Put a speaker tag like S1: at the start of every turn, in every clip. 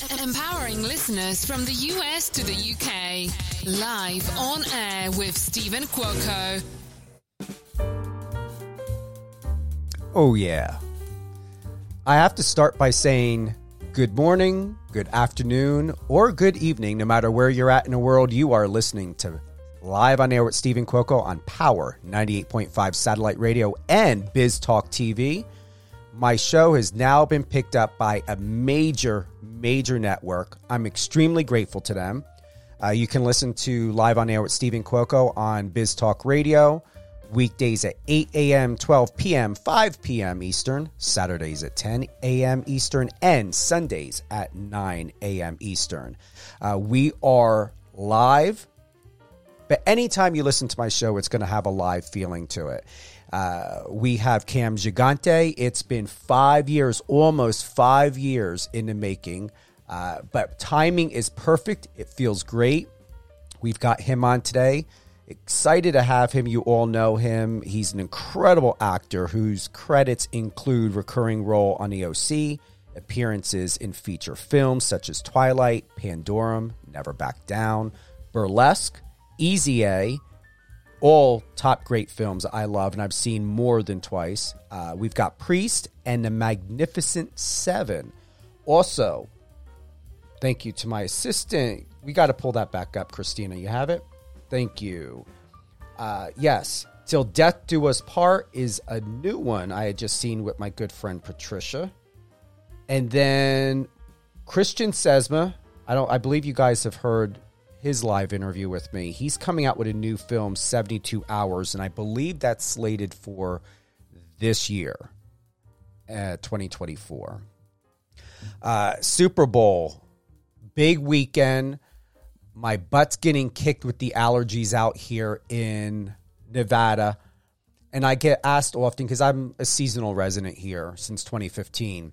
S1: Empowering listeners from the US to the UK. Live on air with Stephen Cuoco.
S2: Oh, yeah. I have to start by saying good morning, good afternoon, or good evening, no matter where you're at in the world. You are listening to Live on Air with Stephen Cuoco on Power 98.5 Satellite Radio and Biz Talk TV. My show has now been picked up by a major, major network. I'm extremely grateful to them. Uh, you can listen to Live on Air with Stephen Cuoco on Biz Talk Radio, weekdays at 8 a.m., 12 p.m., 5 p.m. Eastern, Saturdays at 10 a.m. Eastern, and Sundays at 9 a.m. Eastern. Uh, we are live, but anytime you listen to my show, it's going to have a live feeling to it. Uh, we have Cam Gigandet. It's been five years, almost five years in the making, uh, but timing is perfect. It feels great. We've got him on today. Excited to have him. You all know him. He's an incredible actor whose credits include recurring role on The O.C., appearances in feature films such as Twilight, Pandorum, Never Back Down, Burlesque, Easy A, all top great films I love, and I've seen more than twice. Uh, we've got Priest and The Magnificent Seven. Also, thank you to my assistant. We got to pull that back up, Christina. You have it? Thank you. Uh, yes, Till Death Do Us Part is a new one I had just seen with my good friend Patricia. And then Christian Sesma. I don't. I believe you guys have heard his live interview with me. He's coming out with a new film, 72 Hours, and I believe that's slated for this year, uh, 2024. Uh, Super Bowl, big weekend. My butt's getting kicked with the allergies out here in Nevada. And I get asked often because I'm a seasonal resident here since 2015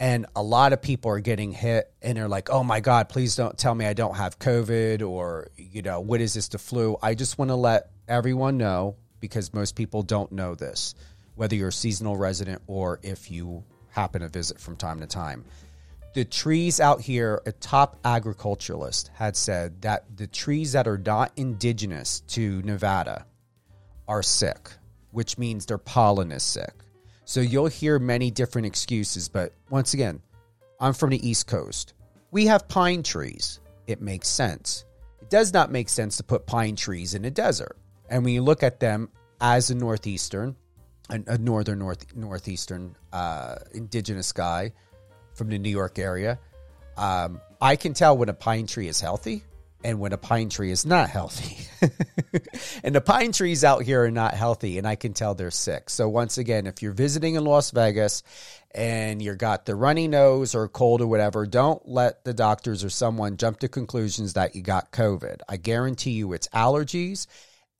S2: and a lot of people are getting hit and they're like oh my god please don't tell me i don't have covid or you know what is this the flu? I just want to let everyone know because most people don't know this whether you're a seasonal resident or if you happen to visit from time to time. The trees out here a top agriculturalist had said that the trees that are not indigenous to nevada are sick which means their pollen is sick so you'll hear many different excuses, but once again, I'm from the East Coast. We have pine trees. It makes sense. It does not make sense to put pine trees in a desert. And when you look at them as a northeastern, a, northern north northeastern uh, indigenous guy from the New York area, um, I can tell when a pine tree is healthy and when a pine tree is not healthy. and the pine trees out here are not healthy, and I can tell they're sick. So, once again, if you're visiting in Las Vegas and you got the runny nose or cold or whatever, don't let the doctors or someone jump to conclusions that you got COVID. I guarantee you it's allergies,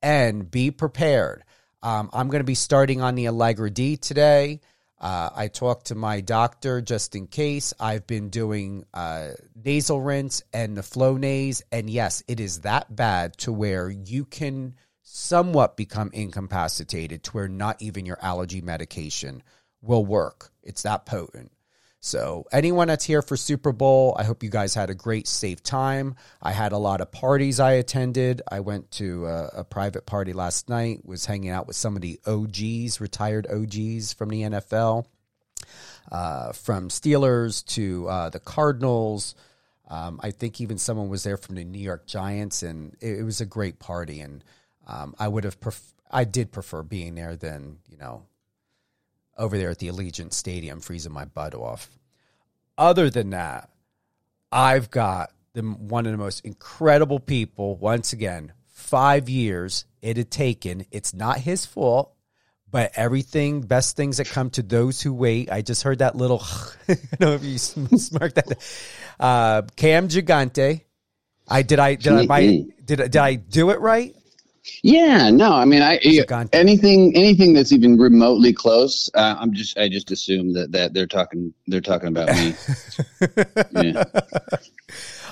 S2: and be prepared. Um, I'm going to be starting on the Allegra D today. Uh, I talked to my doctor just in case. I've been doing uh, nasal rinse and the Flonase, and yes, it is that bad to where you can somewhat become incapacitated, to where not even your allergy medication will work. It's that potent. So, anyone that's here for Super Bowl, I hope you guys had a great, safe time. I had a lot of parties I attended. I went to a, a, private party last night, was hanging out with some of the OGs, retired OGs from the NFL, uh, from Steelers to uh, the Cardinals. Um, I think even someone was there from the New York Giants, and it, it was a great party. And um, I would have, pref- I did prefer being there than, you know, over there at the Allegiant Stadium, freezing my butt off. Other than that, I've got the, one of the most incredible people. Once again, five years it had taken. It's not his fault, but everything, best things that come to those who wait. I just heard that little. I don't know if you smirked that. Uh, Cam Gigandet. I did I did I my, did did I do it right?
S3: Yeah, no, I mean, I anything anything that's even remotely close, uh, I'm just I just assume that that they're talking they're talking about me.
S2: yeah.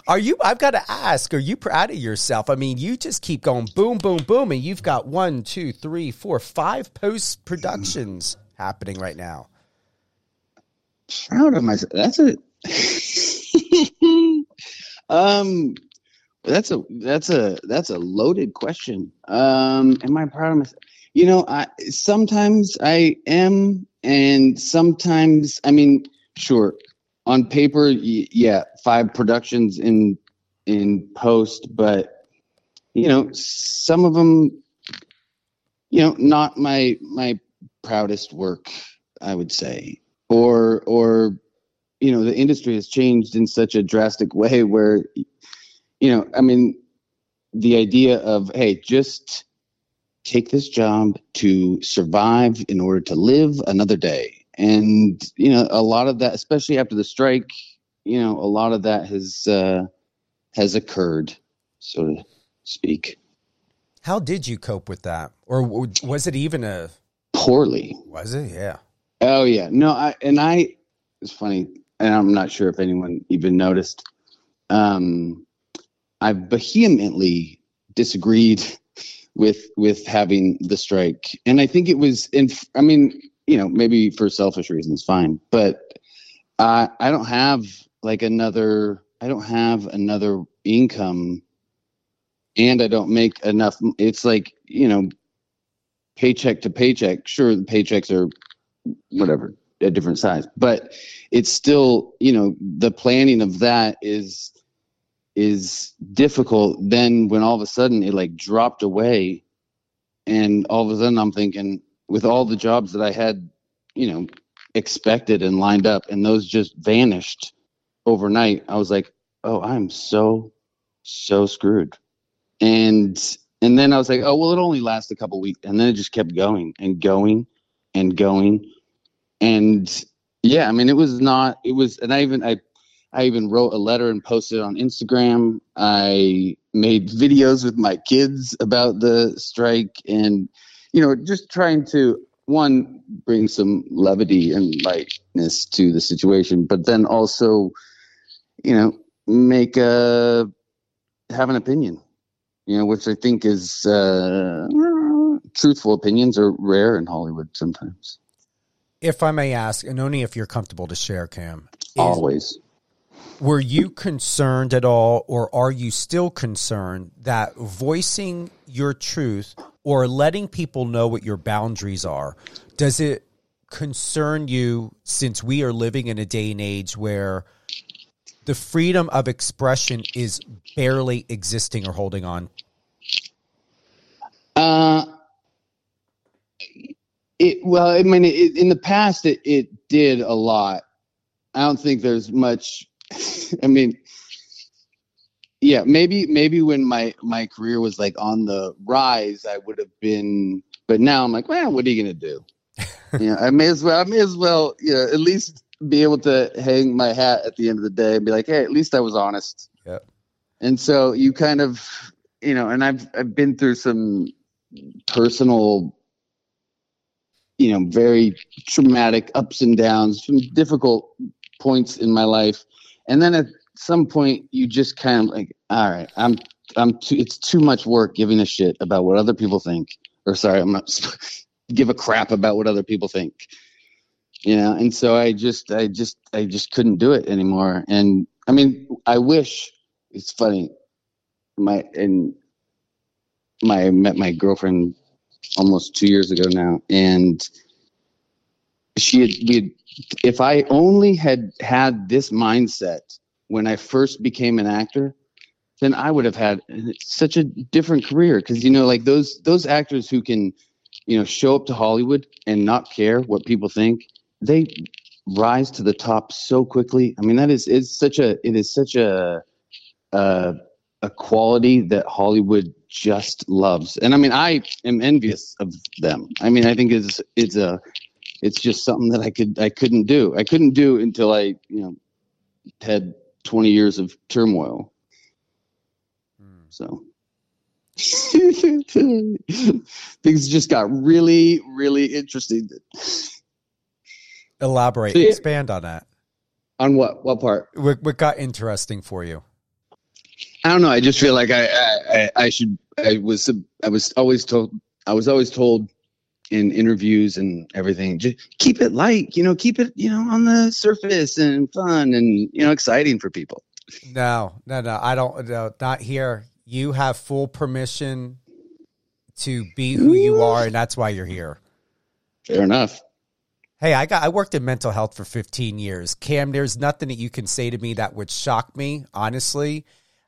S2: Are you? I've got to ask. Are you proud of yourself? I mean, you just keep going boom, boom, boom, and you've got one, two, three, four, five post productions happening right now.
S3: Proud of myself. That's it. Um, that's a that's a that's a loaded question. Um, am I proud of myself? You know, I sometimes I am, and sometimes I mean, sure, on paper, y- yeah, five productions in in post, but you know, some of them, you know, not my my proudest work, I would say, or or you know, the industry has changed in such a drastic way where, you know, I mean, the idea of hey, just take this job to survive in order to live another day. And, you know, a lot of that, especially after the strike, you know, a lot of that has, uh, has occurred, so to speak.
S2: How did you cope with that? Or was it even a
S3: poorly?
S2: Was it? Yeah.
S3: Oh yeah. No, I, and I, it's funny. And I'm not sure if anyone even noticed. Um, I vehemently disagreed with with having the strike. And i think it was in i mean you know maybe for selfish reasons fine. But uh, i don't have like another i don't have another income. And i don't make enough it's like you know paycheck to paycheck. Sure the paychecks are whatever a different size. But it's still you know the planning of that is is difficult then when all of a sudden it like dropped away and all of a sudden i'm thinking with all the jobs that i had you know expected and lined up and those just vanished overnight i was like oh i'm so so screwed. And and then i was like oh well it only lasts a couple weeks and then it just kept going and going and going. And yeah i mean it was not it was and i even i I even wrote a letter and posted it on Instagram. I made videos with my kids about the strike and, you know, just trying to, one, bring some levity and lightness to the situation, but then also, you know, make a, have an opinion, you know, which I think is, uh, truthful opinions are rare in Hollywood sometimes.
S2: If I may ask, and only if you're comfortable to share, Cam.
S3: Is, Always
S2: were you concerned at all, or are you still concerned that voicing your truth or letting people know what your boundaries are, does it concern you since we are living in a day and age where the freedom of expression is barely existing or holding on?
S3: Uh, it, well, I mean, it, in the past, it, it did a lot. I don't think there's much I mean, yeah, maybe maybe when my my career was like on the rise, I would have been. But now I'm like, well, what are you gonna do? yeah, I may as well. I may as well. Yeah, at least be able to hang my hat at the end of the day and be like, hey, at least I was honest.
S2: Yeah.
S3: And so you kind of, you know, and I've I've been through some personal you know very traumatic ups and downs some difficult points in my life and then at some point you just kind of like all right i'm i'm too it's too much work giving a shit about what other people think. Or sorry i'm not give a crap about what other people think. You know and so i just i just i just couldn't do it anymore. And i mean i wish it's funny my and my I met my girlfriend almost two years ago now and she had we had if I only had had this mindset when I first became an actor, then I would have had such a different career. Because you know, like those those actors who can, you know, show up to Hollywood and not care what people think, they rise to the top so quickly. I mean, that is it's such a it is such a a, a quality that Hollywood just loves. And I mean, I am envious of them. I mean, I think it's it's a it's just something that I could I couldn't do. I couldn't do until I you know had 20 years of turmoil. Hmm. So things just got really really interesting.
S2: Elaborate, so, expand on that.
S3: On what? What part?
S2: What, what got interesting for you?
S3: I don't know. I just feel like I, I, I should. I was. I was always told. I was always told in interviews and everything just keep it light you know keep it you know on the surface and fun and you know exciting for people
S2: No, no, no. I don't. No, not here. You have full permission to be who you are, and that's why you're here.
S3: Fair enough.
S2: Hey, I got I worked in mental health for 15 years. Cam, there's nothing that you can say to me that would shock me, honestly.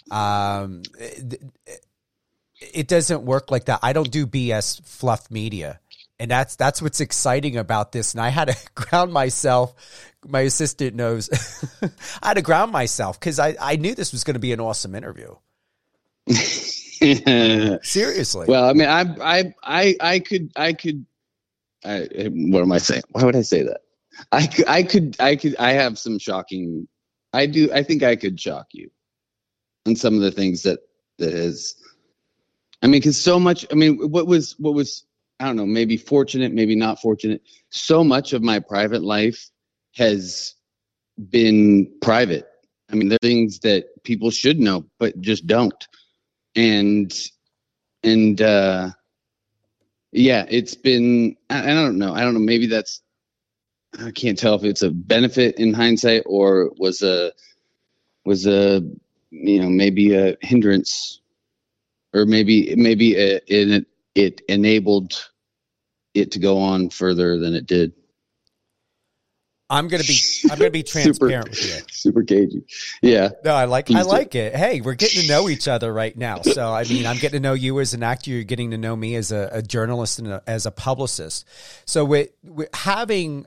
S2: Um, it, it doesn't work like that. I don't do BS fluff media. And that's that's what's exciting about this. And I had to ground myself. My assistant knows I had to ground myself because I, I knew this was going to be an awesome interview. Seriously.
S3: Well, I mean, I, I, I, I could, I could. I, what am I saying? Why would I say that? I, I could, I could, I have some shocking. I do. I think I could shock you on some of the things that that is. I mean, because so much. I mean, what was what was I don't know, maybe fortunate, maybe not fortunate. So much of my private life has been private. I mean, there are things that people should know, but just don't. And, and, uh, yeah, it's been, I, I don't know. I don't know. Maybe that's, I can't tell if it's a benefit in hindsight or was a, was a, you know, maybe a hindrance or maybe, maybe a, it, it enabled it to go on further than it did.
S2: I'm gonna be I'm gonna be transparent
S3: super,
S2: with you.
S3: Super cagey. Yeah.
S2: No, I like I like it. Hey, we're getting to know each other right now. So I mean, I'm getting to know you as an actor. You're getting to know me as a, a journalist and a, as a publicist. So with, with having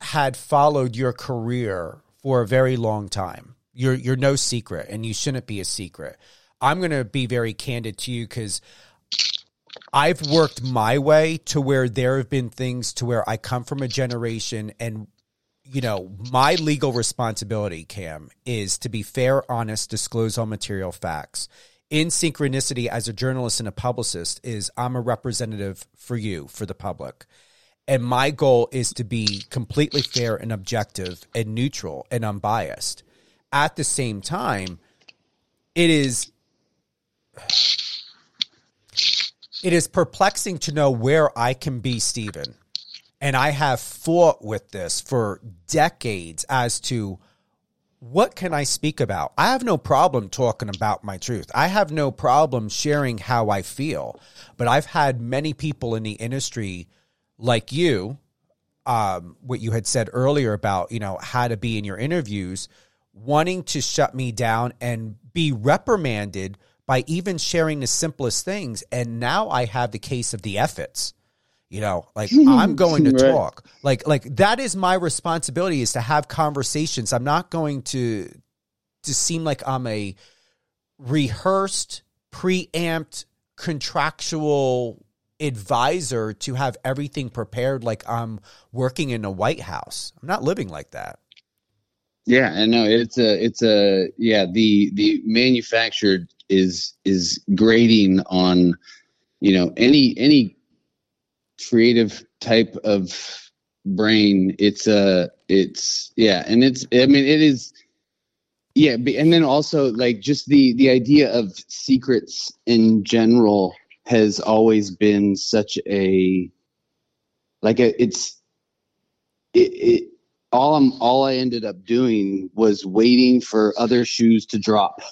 S2: had followed your career for a very long time, you're you're no secret, and you shouldn't be a secret. I'm gonna be very candid to you because I've worked my way to where there have been things to where I come from a generation and you know, my legal responsibility, Cam, is to be fair, honest, disclose all material facts. In synchronicity, as a journalist and a publicist, is I'm a representative for you, for the public. And my goal is to be completely fair and objective and neutral and unbiased. At the same time, it is it is perplexing to know where I can be, Stephen. And I have fought with this for decades as to what can I speak about? I have no problem talking about my truth. I have no problem sharing how I feel. But I've had many people in the industry like you, um, what you had said earlier about, you know, how to be in your interviews, wanting to shut me down and be reprimanded by even sharing the simplest things. And now I have the case of the efforts. You know, like I'm going to talk. Like like that is my responsibility is to have conversations. I'm not going to to seem like I'm a rehearsed, preamped, contractual advisor to have everything prepared like I'm working in a White House. I'm not living like that.
S3: Yeah, I know it's a it's a yeah the the manufactured is is grading on you know any any creative type of brain. It's a uh, it's yeah and it's i mean it is yeah and then also like just the the idea of secrets in general has always been such a like a, it's it, it all i'm all i ended up doing was waiting for other shoes to drop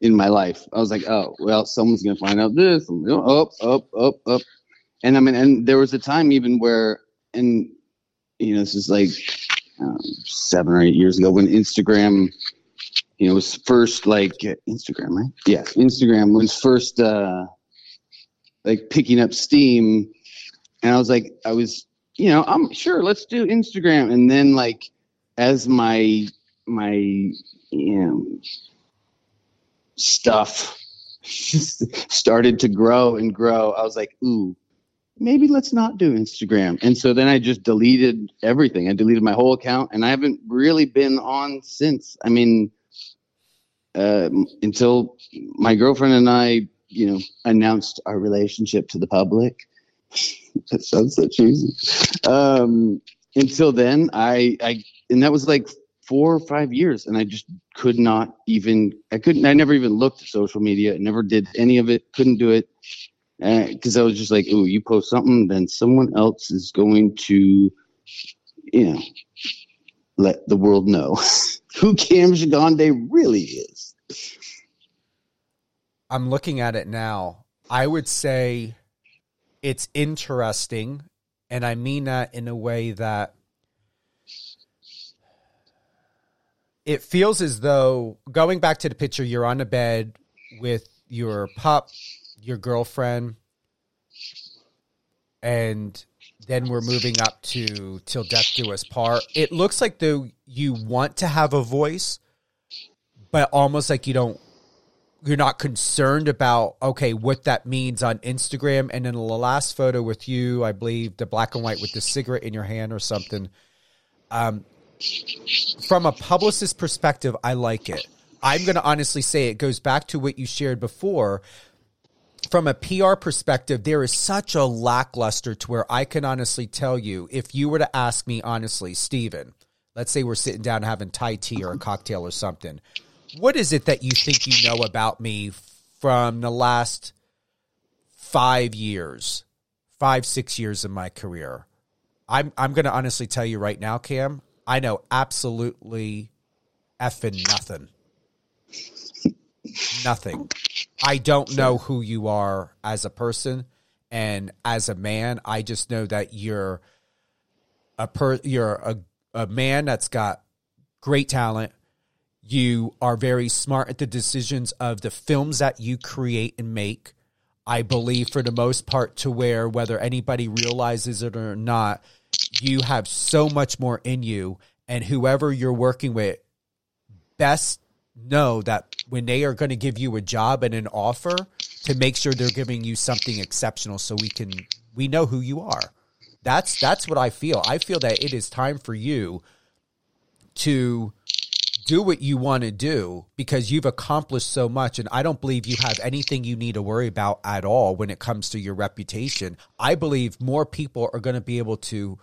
S3: in my life. I was like, oh, well, someone's to find out this. And, up, up, up, up. And I mean, and there was a time even where, and, you know, this is like um, seven or eight years ago when Instagram, you know, was first like Instagram, right? Yeah. Instagram was first, uh, like picking up steam. And I was like, I was, you know, I'm sure let's do Instagram. And then like, as my, my, you know, stuff started to grow and grow, I was like, ooh, maybe let's not do Instagram. And so then I just deleted everything. I deleted my whole account and I haven't really been on since. I mean, uh, until my girlfriend and I, you know, announced our relationship to the public. that sounds so cheesy. Um, until then, I, I, and that was like four or five years and I just could not even I couldn't I never even looked at social media, never did any of it, couldn't do it. Because I was just like, oh, you post something, then someone else is going to, you know, let the world know who Cam Gigandet really is.
S2: I'm looking at it now. I would say it's interesting, and I mean that in a way that it feels as though going back to the picture, you're on a bed with your pup, your girlfriend, and then we're moving up to till death do us part. It looks like though you want to have a voice, but almost like you don't you're not concerned about okay what that means on Instagram. And in the last photo with you, I believe the black and white with the cigarette in your hand or something. Um, from a publicist perspective, I like it. I'm going to honestly say it goes back to what you shared before. From a PR perspective, there is such a lackluster to where I can honestly tell you if you were to ask me honestly, Steven, let's say we're sitting down having Thai tea or a cocktail or something what is it that you think you know about me from the last five years, five, six years of my career? I'm I'm gonna honestly tell you right now, Cam, I know absolutely effing nothing. nothing. I don't know who you are as a person and as a man. I just know that you're a per you're a, a man that's got great talent, you are very smart at the decisions of the films that you create and make. I believe, for the most part, to where whether anybody realizes it or not, you have so much more in you. And whoever you're working with, best know that when they are going to give you a job and an offer, to make sure they're giving you something exceptional so we can we know who you are. That's that's what I feel. I feel that it is time for you to do what you want to do because you've accomplished so much and I don't believe you have anything you need to worry about at all when it comes to your reputation. I believe more people are going to be able to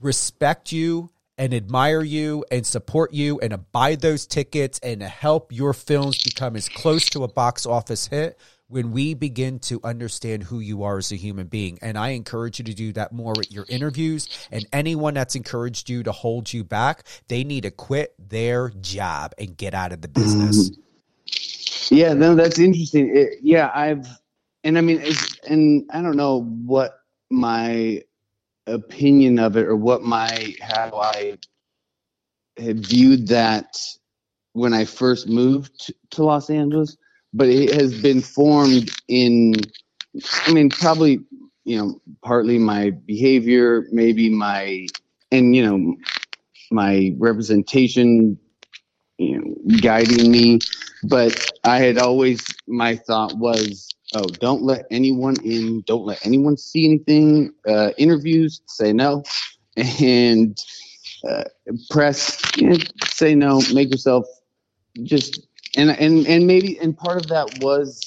S2: respect you and admire you and support you and buy those tickets and help your films become as close to a box office hit when we begin to understand who you are as a human being. And I encourage you to do that more with your interviews. And anyone that's encouraged you to hold you back, they need to quit their job and get out of the business.
S3: Yeah, no, that's interesting. It, yeah, I've, and I mean, and I don't know what my opinion of it or what my, how I had viewed that when I first moved to Los Angeles. But it has been formed in i mean probably you know partly my behavior maybe my and you know my representation you know guiding me. But i had always my thought was oh don't let anyone in don't let anyone see anything uh, interviews say no and uh, press you know, say no make yourself just and and and maybe and part of that was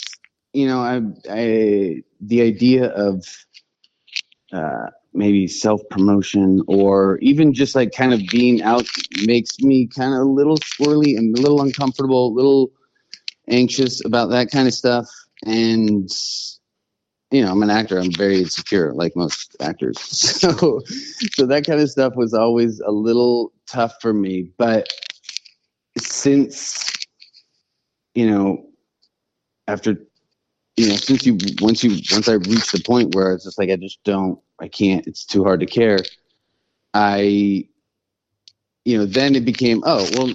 S3: you know I, I the idea of uh, maybe self promotion or even just like kind of being out makes me kind of a little squirrely and a little uncomfortable, a little anxious about that kind of stuff. And you know, I'm an actor. I'm very insecure, like most actors. So, so that kind of stuff was always a little tough for me. But since you know, after you know, since you once you once I reached the point where it's just like I just don't, I can't. It's too hard to care. I, you know, then it became oh well,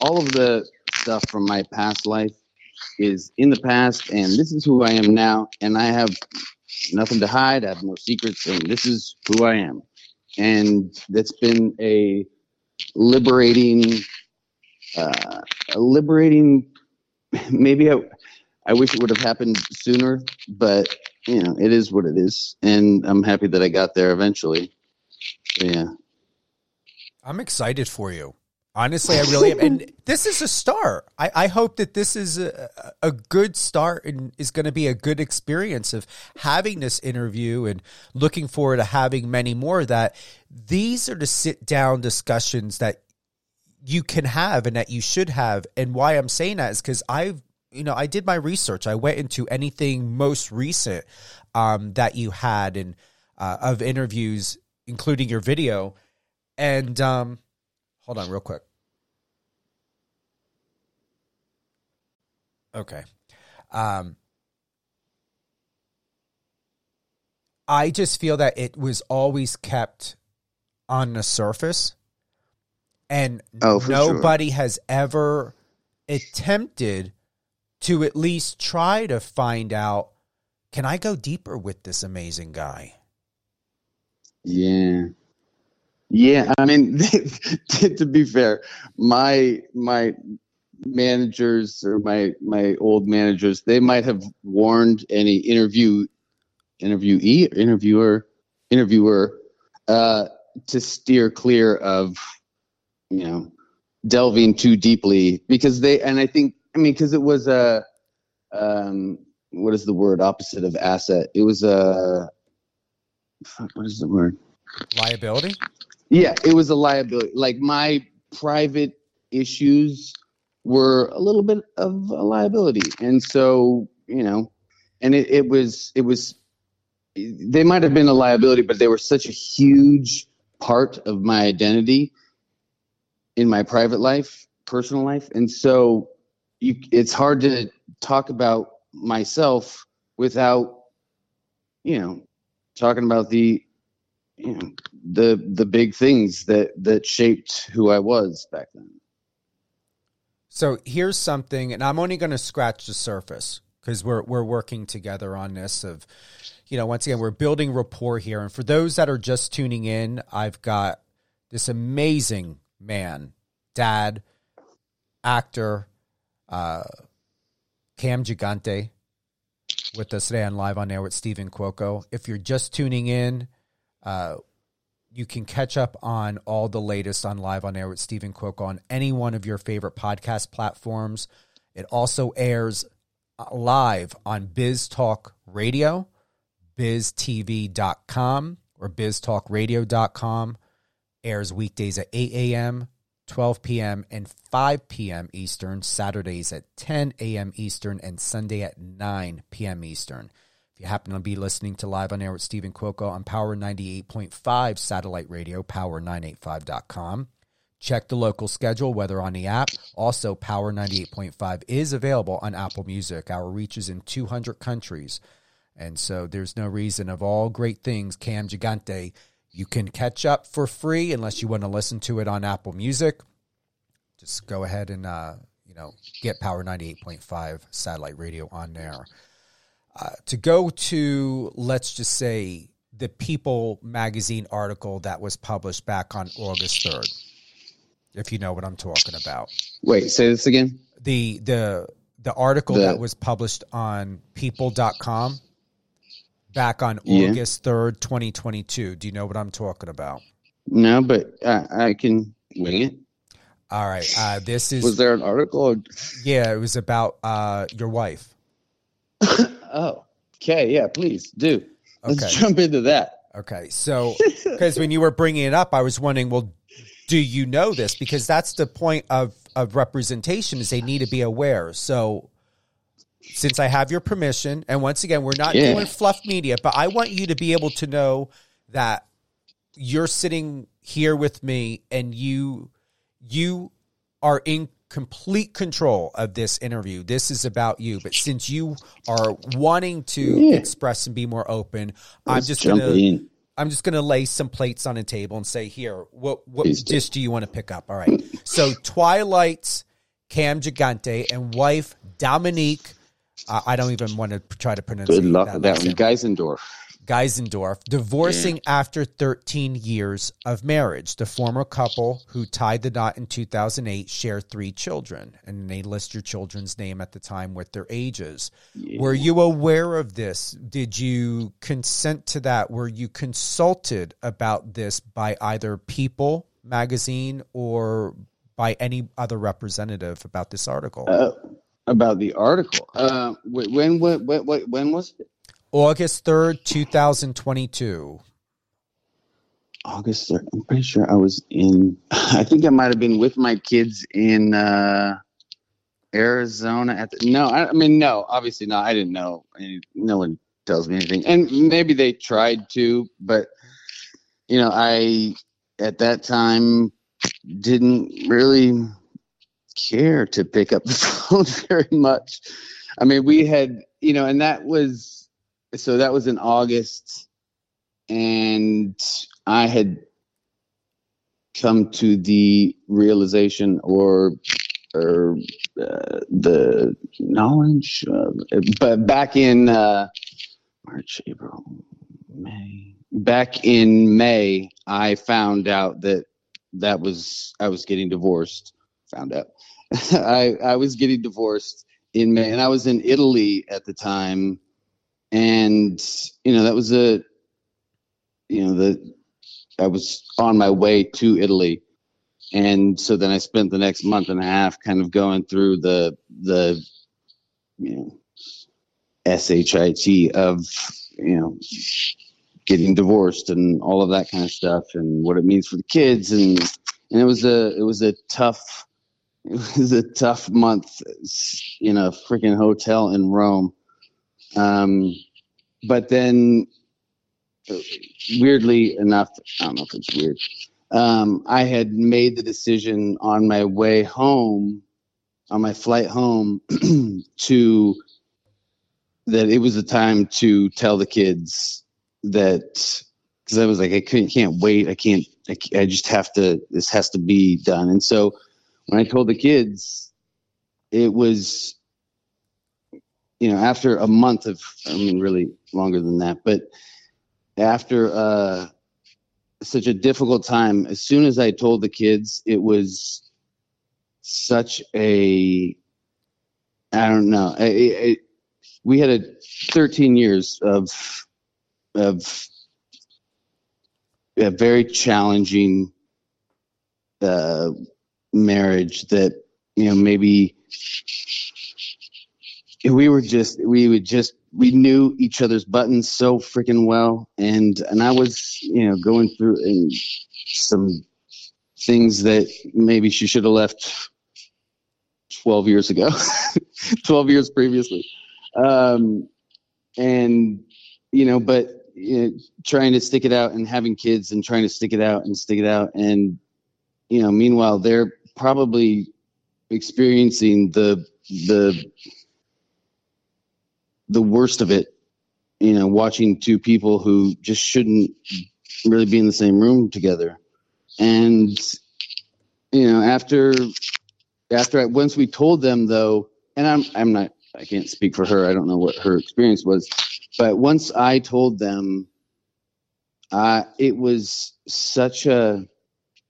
S3: all of the stuff from my past life is in the past, and this is who I am now, and I have nothing to hide. I have no secrets, and this is who I am, and that's been a liberating, uh, a liberating maybe I, I wish it would have happened sooner, but you know, it is what it is, and I'm happy that I got there eventually. yeah,
S2: I'm excited for you. Honestly, I really am. And this is a start. I, I hope that this is a, a good start and is going to be a good experience of having this interview and looking forward to having many more. That these are the sit down discussions that you can have and that you should have. And why I'm saying that is because I've you know, I did my research. I went into anything most recent um, that you had and uh, of interviews, including your video, and um, hold on real quick. Okay. Um, I just feel that it was always kept on the surface and
S3: Oh, for sure.
S2: nobody has ever attempted to at least try to find out can I go deeper with this amazing guy?
S3: Yeah. Yeah, I mean, to be fair, my my managers or my my old managers, they might have warned any interview interviewee interviewer interviewer uh, to steer clear of you know delving too deeply because they and I think I mean because it was a um, what is the word opposite of asset? It was a what is the word?
S2: Liability?
S3: Yeah, it was a liability. Like my private issues were a little bit of a liability, and so you know, and it, it was it was they might have been a liability, but they were such a huge part of my identity in my private life, personal life, and so you, it's hard to talk about myself without you know talking about the you know the the big things that that shaped who I was back then.
S2: So here's something, and I'm only going to scratch the surface because we're we're working together on this. Of, you know, once again, we're building rapport here. And for those that are just tuning in, I've got this amazing man, dad, actor, uh, Cam Gigandet, with us today on Live on Air with Stephen Cuoco. If you're just tuning in, uh, you can catch up on all the latest on Live on Air with Stephen Cuoco on any one of your favorite podcast platforms. It also airs uh, live on Biz Talk Radio, biztv.com, or biztalkradio.com. Airs weekdays at 8 a.m., 12 p.m., and 5 p.m. Eastern, Saturdays at 10 a.m. Eastern, and Sunday at 9 p.m. Eastern. If you happen to be listening to Live on Air with Stephen Cuoco on Power 98.5 satellite radio, power985.com. Check the local schedule, whether on the app. Also, Power 98.5 is available on Apple Music. Our reach is in 200 countries. And so there's no reason of all great things, Cam Gigandet, you can catch up for free unless you want to listen to it on Apple Music. Just go ahead and, uh, you know, get Power 98.5 satellite radio on there. Uh, to go to, let's just say, the People magazine article that was published back on August 3rd, if you know what I'm talking about.
S3: Wait, say this again.
S2: The the the article
S3: The-
S2: that was published on people.com back on
S3: Yeah.
S2: August 3rd, 2022. Do you know what I'm talking about?
S3: No, but I, I can wing it.
S2: All right. Uh, this is
S3: Was there an article? Or...
S2: yeah, it was about uh, your wife.
S3: oh, okay. Yeah, please do. Let's
S2: Okay.
S3: jump into that.
S2: Okay. So, because when you were bringing it up, I was wondering, well, do you know this? Because that's the point of, of representation is they need to be aware. So, since I have your permission, and once again, we're not
S3: Yeah.
S2: doing fluff media, but I want you to be able to know that you're sitting here with me and you you are in complete control of this interview. This is about you. But since you are wanting to
S3: Yeah.
S2: express and be more open, I'm just gonna
S3: in.
S2: I'm just gonna lay some plates on a table and say, here, what what
S3: Please do.
S2: dish do you want to pick up? All right. So Twilight's Cam Gigandet and wife Dominique. Uh, I don't even want to try to pronounce
S3: Good luck with that one. Geisendorf.
S2: Geisendorf divorcing after 13 years of marriage. The former couple who tied the knot in 2008 share three children, and they list your children's name at the time with their ages. Were you aware of this? Did you consent to that? Were you consulted about this by either People magazine or by any other representative about this article?
S3: Uh, about the article. Uh, when, when, when, when, when was it?
S2: August 3rd, 2022.
S3: August 3rd. I'm pretty sure I was in, I think I might have been with my kids in uh, Arizona at the, no, I, I mean, no, obviously not. I didn't know. No one tells me anything. And maybe they tried to, but, you know, I, at that time, didn't really care to pick up the phone very much. I mean, we had, you know, and that was so that was in August, and I had come to the realization or or uh, the knowledge, uh, but back in uh, March, April, May, back in May, I found out that that was I was getting divorced. Found out I I was getting divorced in May, and I was in Italy at the time, and you know that was a you know the I was on my way to Italy, and so then I spent the next month and a half kind of going through the the you know shit of you know getting divorced and all of that kind of stuff and what it means for the kids and and it was a it was a tough it was a tough month in a freaking hotel in Rome. Um, but then, weirdly enough, I don't know if it's weird. Um, I had made the decision on my way home, on my flight home, to that it was the time to tell the kids that because I was like I couldn't can't wait I can't I, I just have to this has to be done and so when I told the kids, it was, you know, after a month of, I mean, really longer than that, but after uh, such a difficult time, as soon as I told the kids, it was such a, I don't know, I, I, we had a 13 years of, of a very challenging uh, marriage that you know maybe we were just we would just we knew each other's buttons so freaking well. And and I was you know going through and some things that maybe she should have left 12 years ago 12 years previously. Um and you know but you know, trying to stick it out and having kids and trying to stick it out and stick it out. And you know meanwhile they're probably experiencing the the the worst of it you know watching two people who just shouldn't really be in the same room together and you know after after I, once we told them though and i'm i'm not i can't speak for her i don't know what her experience was but once i told them uh it was such a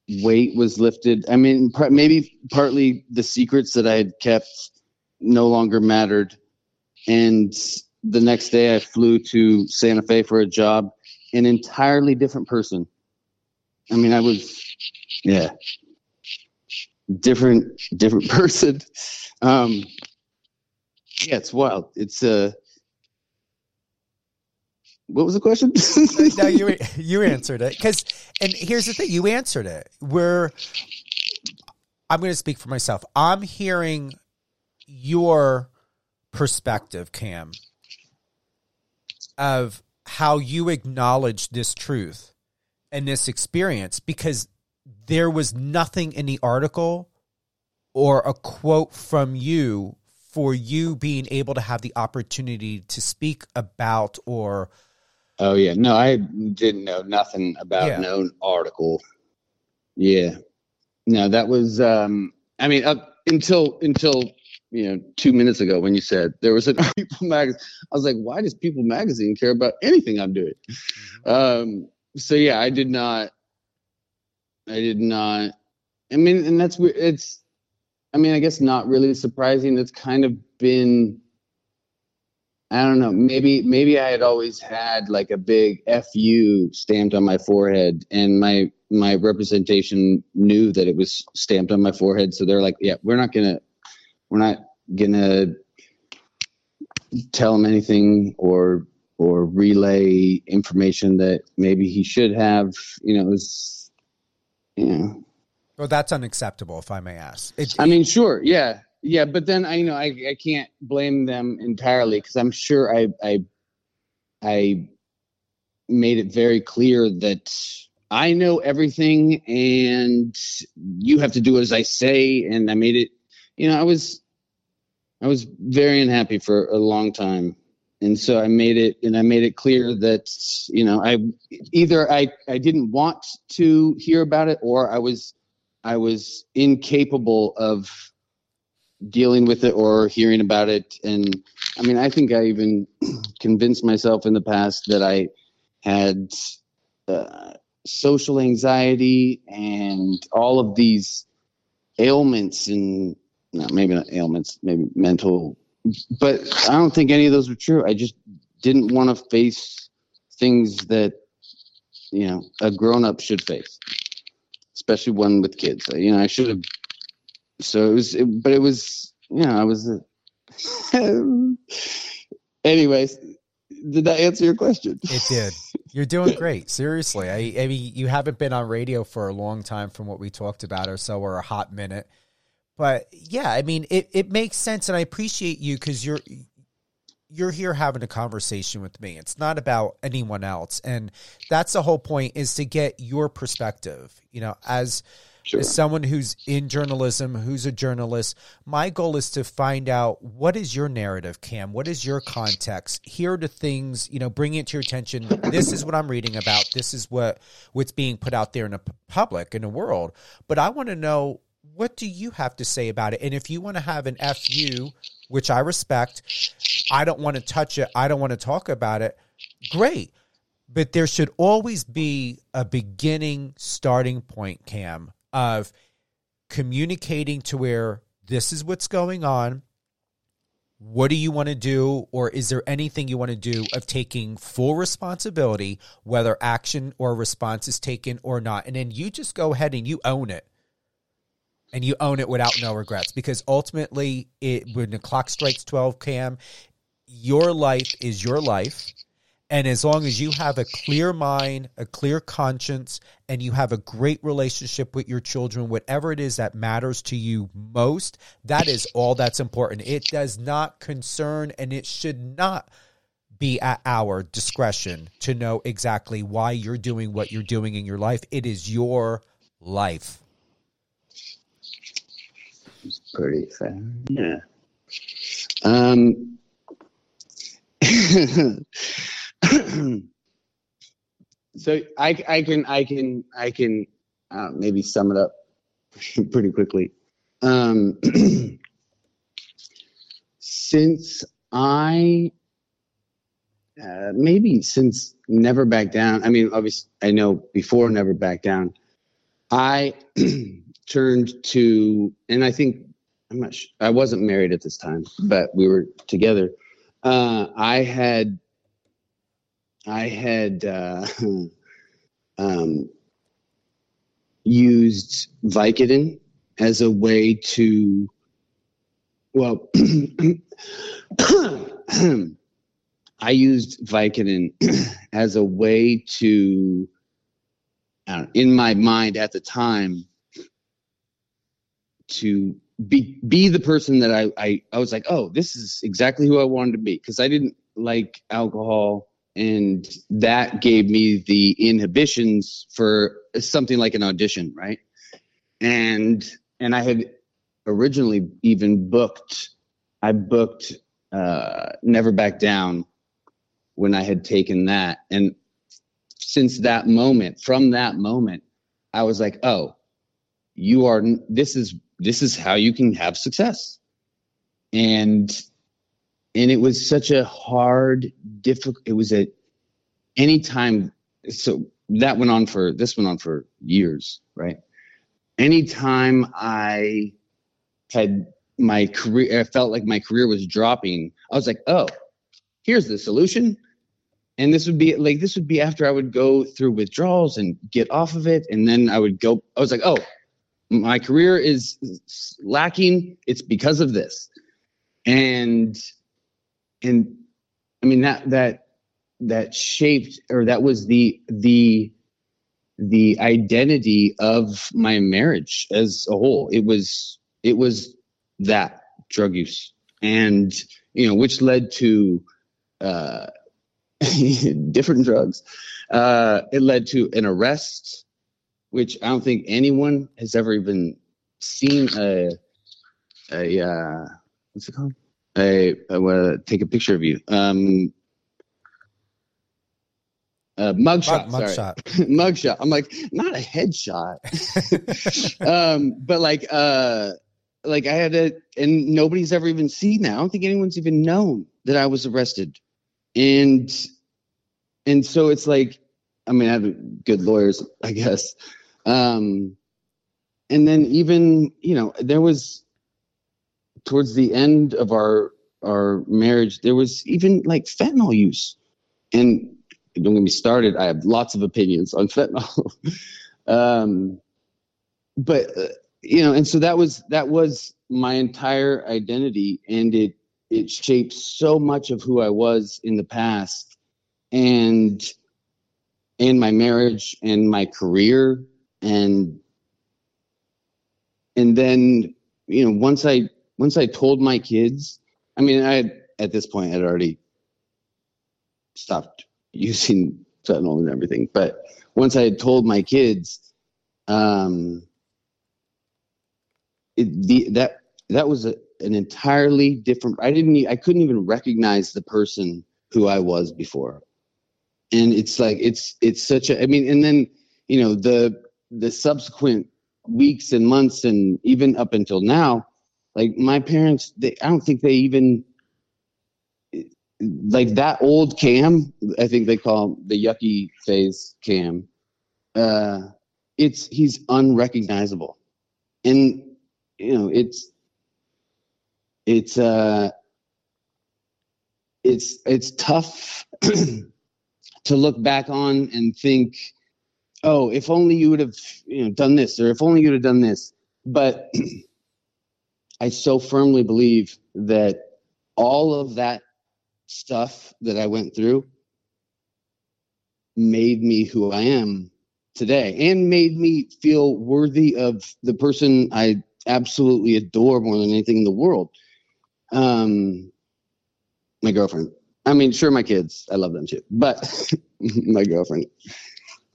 S3: weight was lifted. I mean, maybe partly the secrets that I had kept no longer mattered. And the next day I flew to Santa Fe for a job, an entirely different person. I mean, I was, yeah, different, different person. Um, yeah, it's wild. It's, uh, what was the question?
S2: no, you you answered it because, and here's the thing: you answered it. We're, I'm going to speak for myself. I'm hearing your perspective, Cam, of how you acknowledge this truth and this experience because there was nothing in the article or a quote from you for you being able to have the opportunity to speak about or
S3: Oh yeah, no, I didn't know nothing about yeah. no article. Yeah, no, that was. um I mean, up until until you know two minutes ago when you said there was an People magazine, I was like, why does People magazine care about anything I'm doing? Mm-hmm. Um, so yeah, I did not. I did not. I mean, and that's it's. I mean, I guess not really surprising. It's kind of been I don't know. Maybe maybe I had always had like a big "fu" stamped on my forehead, and my my representation knew that it was stamped on my forehead. So they're like, "Yeah, we're not gonna, we're not gonna tell him anything or or relay information that maybe he should have." You know, was, you know.
S2: Well, that's unacceptable, if I may ask.
S3: It, I mean, sure, yeah, yeah, but then I you know I I can't blame them entirely because I'm sure I I I made it very clear that I know everything and you have to do as I say. And I made it, you know, I was, I was very unhappy for a long time. And so I made it, and I made it clear that, you know, I either I, I didn't want to hear about it or I was, I was incapable of dealing with it or hearing about it. And I mean, I think I even convinced myself in the past that I had, uh, social anxiety and all of these ailments and maybe not ailments, maybe mental, but I don't think any of those were true. I just didn't want to face things that you know a grown up should face, especially one with kids. Uh, you know, I should have. So it was, it, but it was, you know, I was. anyways, did that answer your question?
S2: It did. You're doing great. Seriously. I, I mean, you haven't been on radio for a long time from what we talked about or so, or a hot minute. But yeah, I mean, it, it makes sense. And I appreciate you because you're, you're here having a conversation with me. It's not about anyone else. And that's the whole point is to get your perspective, you know, as, Sure. As someone who's in journalism, who's a journalist, my goal is to find out what is your narrative, Cam? What is your context? Here are the things, you know, bring it to your attention. This is what I'm reading about. This is what what's being put out there in the public, in the world. But I want to know what do you have to say about it? And if you want to have an FU, which I respect, I don't want to touch it. I don't want to talk about it. Great. But there should always be a beginning starting point, Cam, of communicating to where this is what's going on. What do you want to do? Or is there anything you want to do of taking full responsibility, whether action or response is taken or not? And then you just go ahead and you own it. And you own it without no regrets because ultimately, it when the clock strikes 12 cam, your life is your life and as long as you have a clear mind, a clear conscience, and you have a great relationship with your children, whatever it is that matters to you most, that is all that's important. It does not concern and it should not be at our discretion to know exactly why you're doing what you're doing in your life. It is your life.
S3: Pretty fair. Yeah. Um, so I, I can I can I can uh, maybe sum it up pretty quickly. Um, since I uh, maybe since Never Back Down. I mean, obviously, I know before Never Back Down, I turned to, and I think I'm not. Sure, I wasn't married at this time, but we were together. Uh, I had I had uh, um, used Vicodin as a way to, well, I used Vicodin as a way to, know, in my mind at the time, to be be the person that I, I I was like, oh, this is exactly who I wanted to be. Because I didn't like alcohol and that gave me the inhibitions for something like an audition right? And and i had originally even booked i booked uh never back down when i had taken that. And since that moment from that moment i was like oh you are this is this is how you can have success. And and it was such a hard difficult it was a anytime so that went on for this went on for years right? Anytime i had my career i felt like my career was dropping i was like oh here's the solution. And this would be like this would be after i would go through withdrawals and get off of it. And then i would go i was like oh my career is lacking it's because of this and and I mean that that that shaped or that was the the the identity of my marriage as a whole. It was it was that drug use, and you know, which led to uh, different drugs. Uh, it led to an arrest, which I don't think anyone has ever even seen a a uh, what's it called? A, I want to take a picture of you. Um, uh, mugshot.
S2: Mug-
S3: sorry.
S2: mugshot.
S3: mugshot. I'm like, not a headshot. um, but like, uh, like I had a, and nobody's ever even seen that. I don't think anyone's even known that I was arrested. And, and so it's like, I mean, I have good lawyers, I guess. Um, and then even, you know, there was towards the end of our, our marriage, there was even like fentanyl use. And don't get me started. I have lots of opinions on fentanyl. um, but uh, you know, and so that was that was my entire identity, and it it shaped so much of who I was in the past, and and my marriage and my career, and and then you know once I once I told my kids, I mean, I at this point had already stopped using fentanyl and everything. But once I had told my kids, um, it, the, that that was a, an entirely different. I didn't. i couldn't even recognize the person who I was before, and it's like it's it's such a. I mean, and then you know the the subsequent weeks and months and even up until now, like my parents, they I don't think they even like that old cam i think they call the yucky phase cam uh it's he's unrecognizable. And you know it's it's uh it's it's tough to look back on and think oh if only you would have you know done this or if only you'd have done this but i so firmly believe that all of that stuff that I went through made me who I am today and made me feel worthy of the person I absolutely adore more than anything in the world. Um, my girlfriend. I mean, sure, my kids. I love them too, but my girlfriend.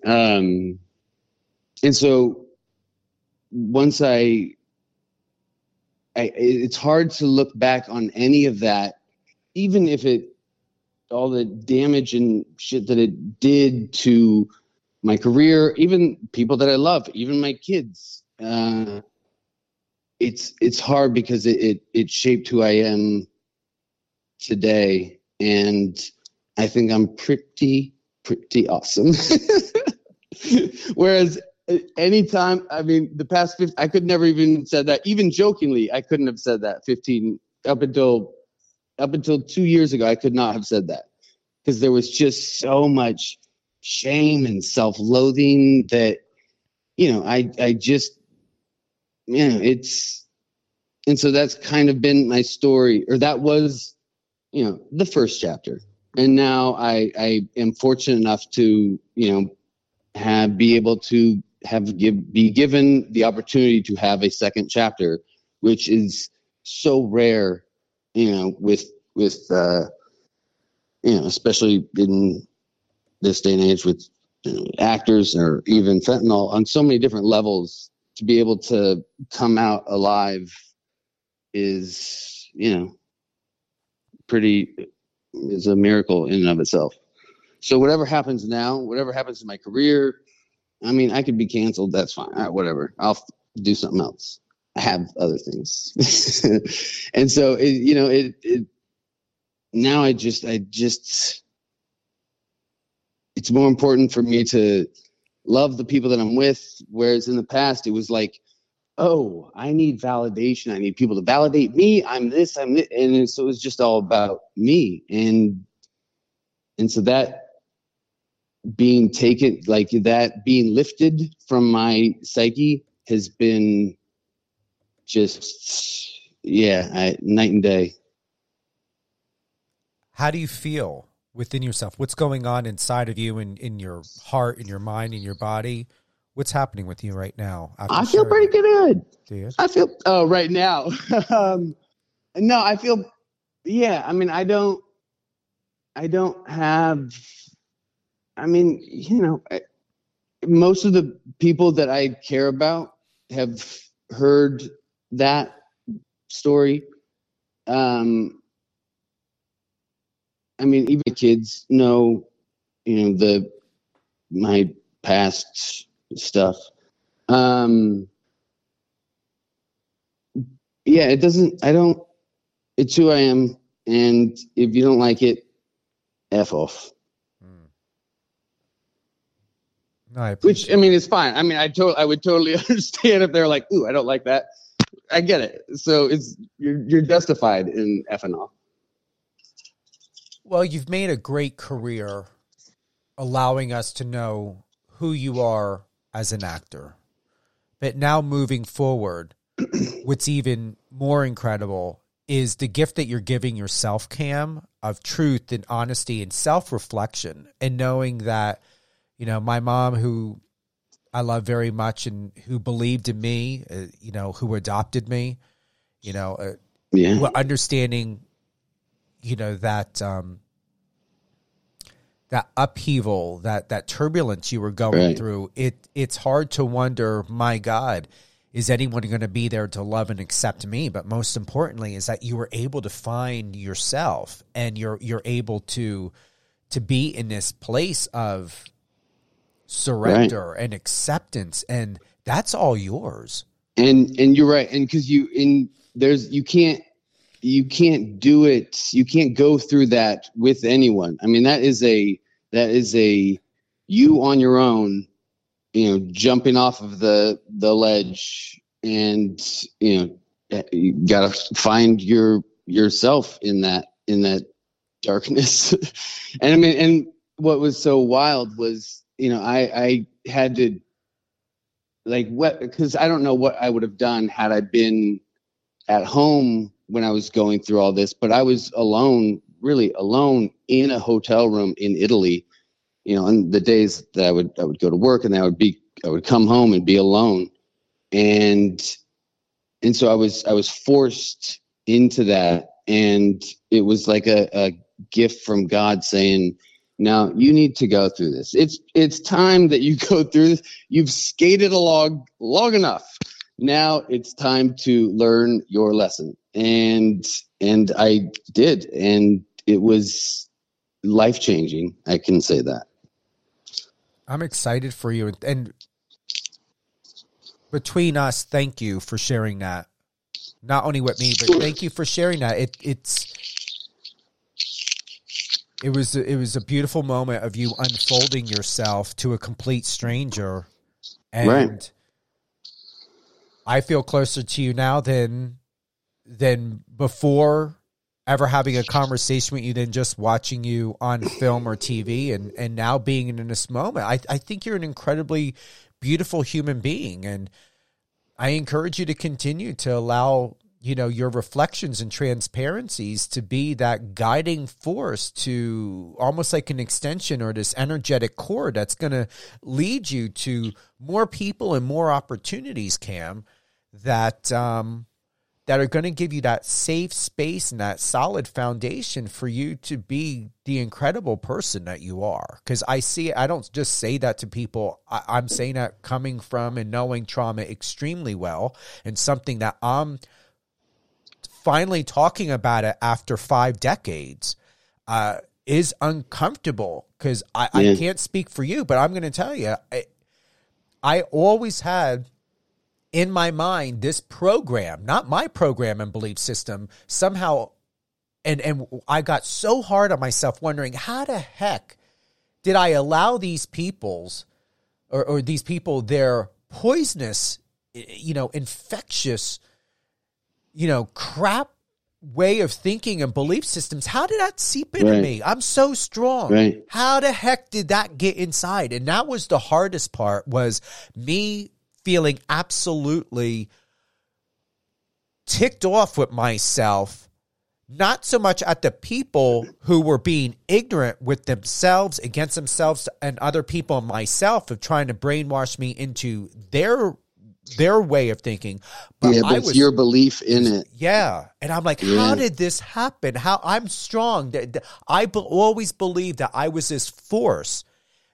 S3: Um, and so once I, I, it's hard to look back on any of that even if it all the damage and shit that it did to my career, even people that I love, even my kids, uh, it's it's hard because it, it it shaped who I am today, and I think I'm pretty pretty awesome. Whereas uh, anytime, I mean, the past 15, I could never even said that, even jokingly, I couldn't have said that 15 up until up until two years ago, I could not have said that. Because there was just so much shame and self-loathing that you know I I just you know it's and so that's kind of been my story or that was you know the first chapter. And now I I am fortunate enough to you know have be able to have give be given the opportunity to have a second chapter which is so rare you know, with with uh, you know, especially in this day and age with you know, actors or even fentanyl on so many different levels, to be able to come out alive is you know pretty is a miracle in and of itself. So whatever happens now, whatever happens in my career, I mean, I could be canceled. That's fine. All right, whatever. I'll do something else. I have other things. and so, it, you know, it, it, now I just, I just, it's more important for me to love the people that I'm with. Whereas in the past, it was like, oh, I need validation. I need people to validate me. I'm this, I'm this. And so it was just all about me. And, and so that being taken, like that being lifted from my psyche has been just yeah I, night and day
S2: How do you feel within yourself? What's going on inside of you and in your heart, in your mind, in your body? What's happening with you right now?
S3: i feel pretty good
S2: Do you?
S3: i feel oh right now um no i feel yeah i mean i don't I don't have. I mean, you know, I, most of the people that I care about have heard that story. Um, I mean, even kids know, you know, the my past stuff. Um, yeah, it doesn't. I don't. It's who I am, and if you don't like it, f off.
S2: No, I
S3: Which I mean, it's fine. I mean, I to- I would totally understand if they're like, "Ooh, I don't like that." I get it. So it's you're you're justified in effing off.
S2: Well, you've made a great career allowing us to know who you are as an actor. But now moving forward, what's even more incredible is the gift that you're giving yourself, Cam, of truth and honesty and self reflection, and knowing that, you know, my mom, who I love very much and who believed in me, uh, you know, who adopted me, you know, uh,
S3: Yeah.
S2: understanding you know that um that upheaval that that turbulence you were going
S3: Right.
S2: through it it's hard to wonder my god is anyone going to be there to love and accept me but most importantly is that you were able to find yourself and you're you're able to to be in this place of surrender and acceptance and that's all yours.
S3: And and you're right and because you in there's you can't you can't do it you can't go through that with anyone. I mean that is a that is a you on your own you know jumping off of the the ledge and you know you gotta find your yourself in that in that darkness. And i mean and what was so wild was you know i i had to like what because i don't know what i would have done had i been at home when i was going through all this but i was alone really alone in a hotel room in italy you know on the days that i would i would go to work and i would be i would come home and be alone. And and so i was i was forced into that and it was like a, a gift from god saying now you need to go through this. It's it's time that you go through this. You've skated along long enough. Now it's time to learn your lesson. And and i did. And it was life changing i can say that.
S2: I'm excited for you. And, between us, thank you for sharing that. Not only with me, but thank you for sharing that. It it's it was it was a beautiful moment of you unfolding yourself to a complete stranger, and
S3: Right.
S2: I feel closer to you now than than before ever having a conversation with you than just watching you on film or TV and and now being in this moment. I I think you're an incredibly beautiful human being and I encourage you to continue to allow you know your reflections and transparencies to be that guiding force to almost like an extension or this energetic cord that's going to lead you to more people and more opportunities cam that um that are going to give you that safe space and that solid foundation for you to be the incredible person that you are. Because I see, I don't just say that to people. I, I'm saying that coming from and knowing trauma extremely well, and something that I'm finally talking about it after five decades uh, is uncomfortable. Because I, I can't speak for you, but I'm going to tell you, I, I always had in my mind this program not my program and belief system somehow and and i got so hard on myself wondering how the heck did i allow these people's or, or these people their poisonous you know infectious you know crap way of thinking and belief systems how did that seep into
S3: Right.
S2: me i'm so strong
S3: Right.
S2: how the heck did that get inside and that was the hardest part was me feeling absolutely ticked off with myself not so much at the people who were being ignorant with themselves against themselves and other people and myself of trying to brainwash me into their their way of thinking. But,
S3: yeah, but
S2: I
S3: it's
S2: was
S3: your belief in it.
S2: yeah, and I'm like,
S3: Yeah.
S2: how did this happen? How I'm strong. I be- always believed that I was this force,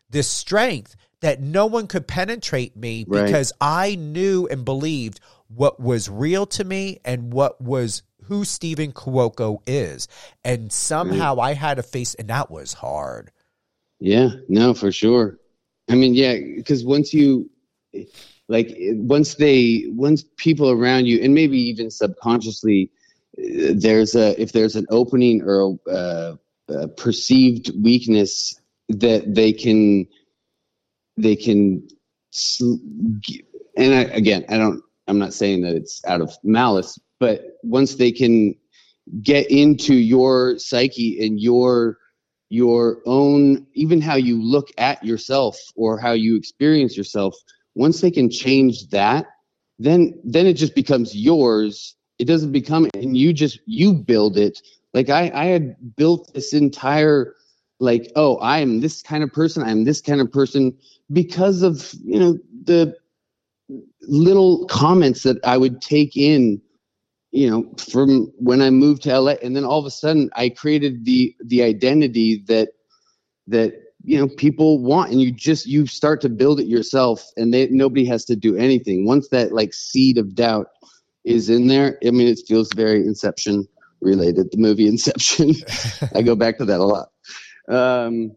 S2: this strength that no one could penetrate me
S3: Right.
S2: because I knew and believed what was real to me and what was who Stephen Cuoco is. And somehow I had to face, and that was hard.
S3: Yeah, no, for sure. I mean, yeah, because once you, like, once they, once people around you, and maybe even subconsciously, there's a, if there's an opening or a, uh, a perceived weakness that they can, they can, and I, again, I don't, I'm not saying that it's out of malice, but once they can get into your psyche and your, your own even how you look at yourself or how you experience yourself once they can change that then then it just becomes yours. It doesn't become and you just you build it. Like i i had built this entire like oh i am this kind of person i'm this kind of person because of you know the little comments that i would take in you know from when i moved to la and then all of a sudden i created the the identity that that you know people want and you just you start to build it yourself and they, nobody has to do anything. Once that like seed of doubt is in there i mean it feels very inception related the movie inception. I go back to that a lot. Um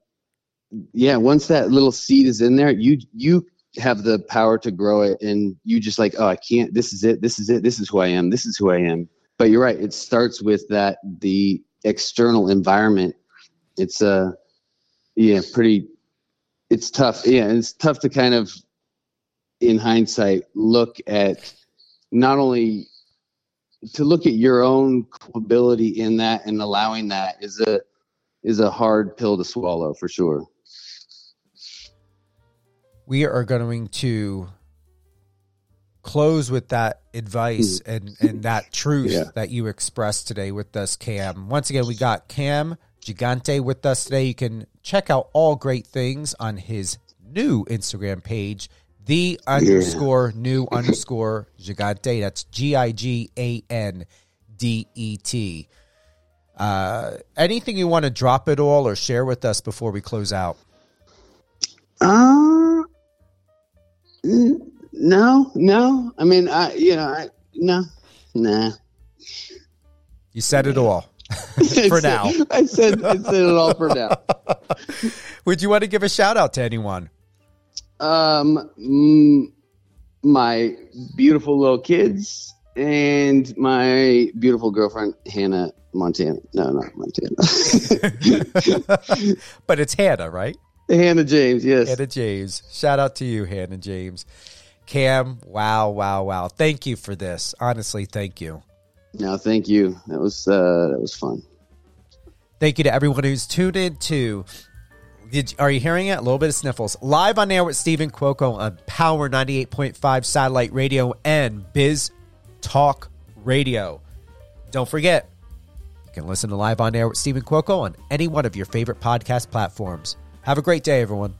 S3: yeah once that little seed is in there you you have the power to grow it and you just like oh i can't this is it this is it this is who i am this is who i am. But you're right it starts with that the external environment. It's uh yeah pretty it's tough yeah it's tough to kind of in hindsight look at not only to look at your own culpability in that and allowing that is a is a hard pill to swallow for sure
S2: we are going to close with that advice hmm. and, and that truth
S3: Yeah.
S2: that you expressed today with us, Cam. Once again, we got Cam Gigandet with us today. You can check out all great things on his new Instagram page, the underscore new underscore Gigandet. That's G I G A N D E T. Uh, anything you want to drop it all or share with us before we close out?
S3: Uh, n- no, no. I mean, I, you know, I, no, nah.
S2: You said it all. For now.
S3: I said, I said it all for now.
S2: Would you want to give a shout out to anyone?
S3: Um, mm, my beautiful little kids and my beautiful girlfriend, Hannah Montana. No, not Montana.
S2: but it's Hannah, right?
S3: Hannah James, yes.
S2: Hannah James. Shout out to you, Hannah James. Cam, wow, wow, wow. Thank you for this. Honestly, thank you.
S3: No, thank you. That was, uh, that was fun.
S2: Thank you to everyone who's tuned in to. Did, are you hearing it? A little bit of sniffles. Live on air with Stephen Cuoco on Power 98.5 Satellite Radio and Biz Talk Radio. Don't forget, you can listen to Live on Air with Stephen Cuoco on any one of your favorite podcast platforms. Have a great day, everyone.